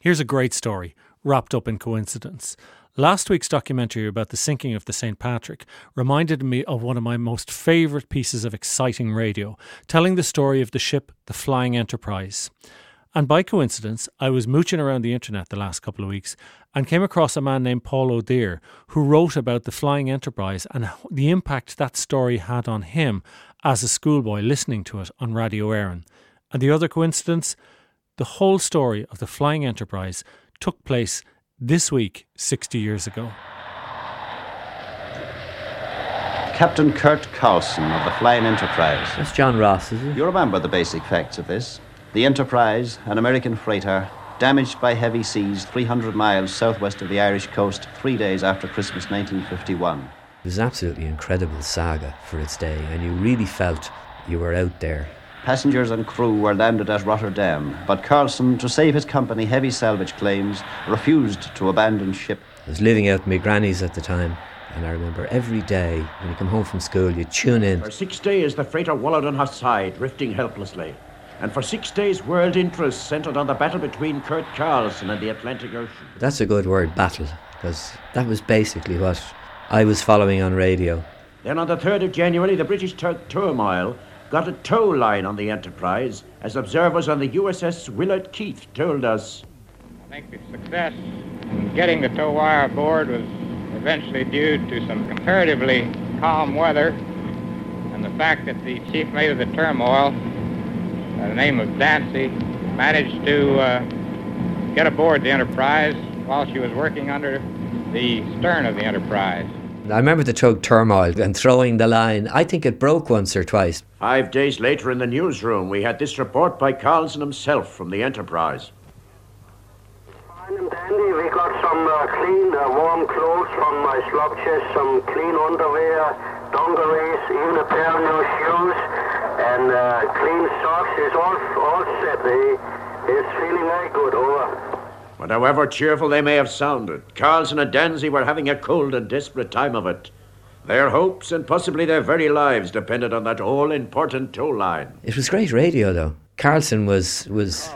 Here's a great story, wrapped up in coincidence. Last week's documentary about the sinking of the St. Patrick reminded me of one of my most favourite pieces of exciting radio, telling the story of the ship, the Flying Enterprise. And by coincidence, I was mooching around the internet the last couple of weeks and came across a man named Pól Ó Duibhir who wrote about the Flying Enterprise and the impact that story had on him as a schoolboy listening to it on Radio Éireann. And the other coincidence, the whole story of the Flying Enterprise took place this week 60 years ago. Captain Kurt Carlsen of the Flying Enterprise. That's John Ross, is it? You remember the basic facts of this. The Enterprise, an American freighter, damaged by heavy seas 300 miles southwest of the Irish coast three days after Christmas 1951. It was an absolutely incredible saga for its day, and you really felt you were out there. Passengers and crew were landed at Rotterdam, but Carlsen, to save his company heavy salvage claims, refused to abandon ship. I was living out my granny's at the time, and I remember every day when you come home from school, you tune in. For six days, the freighter wallowed on her side, drifting helplessly and for six days world interest centred on the battle between Kurt Carlsen and the Atlantic Ocean. That's a good word, battle, because that was basically what I was following on radio. Then on the 3rd of January, the British tug Turmoil got a tow line on the Enterprise, as observers on the USS Willard Keith told us. I think the success in getting the tow wire aboard was eventually due to some comparatively calm weather and the fact that the chief mate of the turmoil by the name of Dancy, managed to uh, get aboard the Enterprise while she was working under the stern of the Enterprise. I remember the tug turmoil and throwing the line. I think it broke once or twice. Five days later in the newsroom, we had this report by Carlsen himself from the Enterprise. Fine and dandy. We got some uh, clean, uh, warm clothes from my slop chest, some clean underwear, dungarees, even a pair of new shoes and uh, clean socks is all, all set. He is feeling very good, over. But however cheerful they may have sounded, Carlsen and Dancy were having a cold and desperate time of it. Their hopes and possibly their very lives depended on that all important tow line. It was great radio, though. Carlsen was was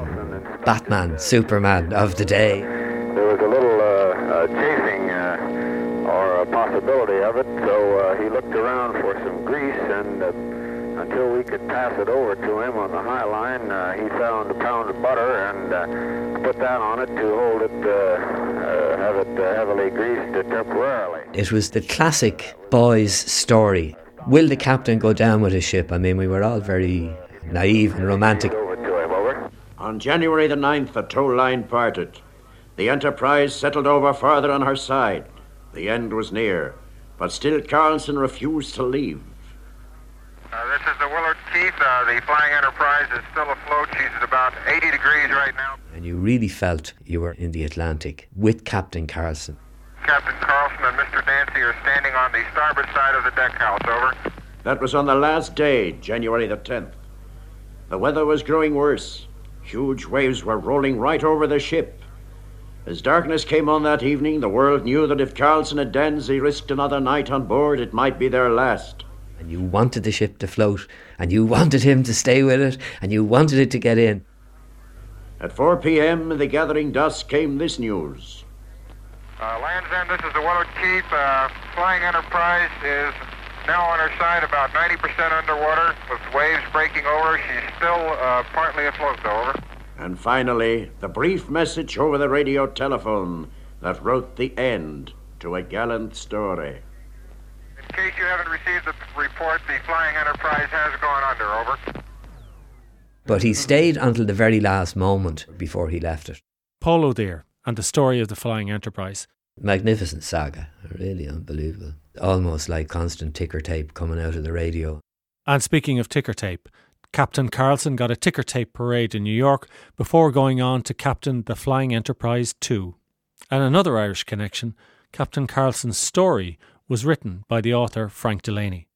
Batman, Superman of the day. There was a little uh, uh, chafing uh, or a possibility of it, so uh, he looked around for some grease and uh, until we could pass it over to him on the high line, uh, he found a pound of butter and uh, put that on it to hold it, uh, uh have it uh, heavily greased temporarily. It was the classic boys' story. Will the captain go down with his ship? I mean, we were all very naive and romantic. On January the 9th, the tow line parted. The Enterprise settled over farther on her side. The end was near, but still Carlsen refused to leave. This is the Willard Keith. Uh, the Flying Enterprise is still afloat. She's at about 80 degrees right now. And you really felt you were in the Atlantic with Captain Carlsen. Captain Carlsen and Mr. Dancy are standing on the starboard side of the deck house. Over. That was on the last day, January the 10th. The weather was growing worse. Huge waves were rolling right over the ship. As darkness came on that evening, the world knew that if Carlsen and Dancy risked another night on board, it might be their last and you wanted the ship to float, and you wanted him to stay with it, and you wanted it to get in. At 4 p.m., in the gathering dusk, came this news. Uh, Land's End, this is the Willard Keith. Uh, Flying Enterprise is now on her side, about 90% underwater, with waves breaking over. She's still uh, partly afloat, though, over. And finally, the brief message over the radio telephone that wrote the end to a gallant story. In case you haven't received the report, the Flying Enterprise has gone under. Over. But he stayed until the very last moment before he left it. Pól Ó Duibhir and the story of the Flying Enterprise. Magnificent saga, really unbelievable. Almost like constant ticker tape coming out of the radio. And speaking of ticker tape, Captain Carlsen got a ticker tape parade in New York before going on to captain the Flying Enterprise 2. And another Irish connection, Captain Carlsen's story was written by the author Frank Delaney.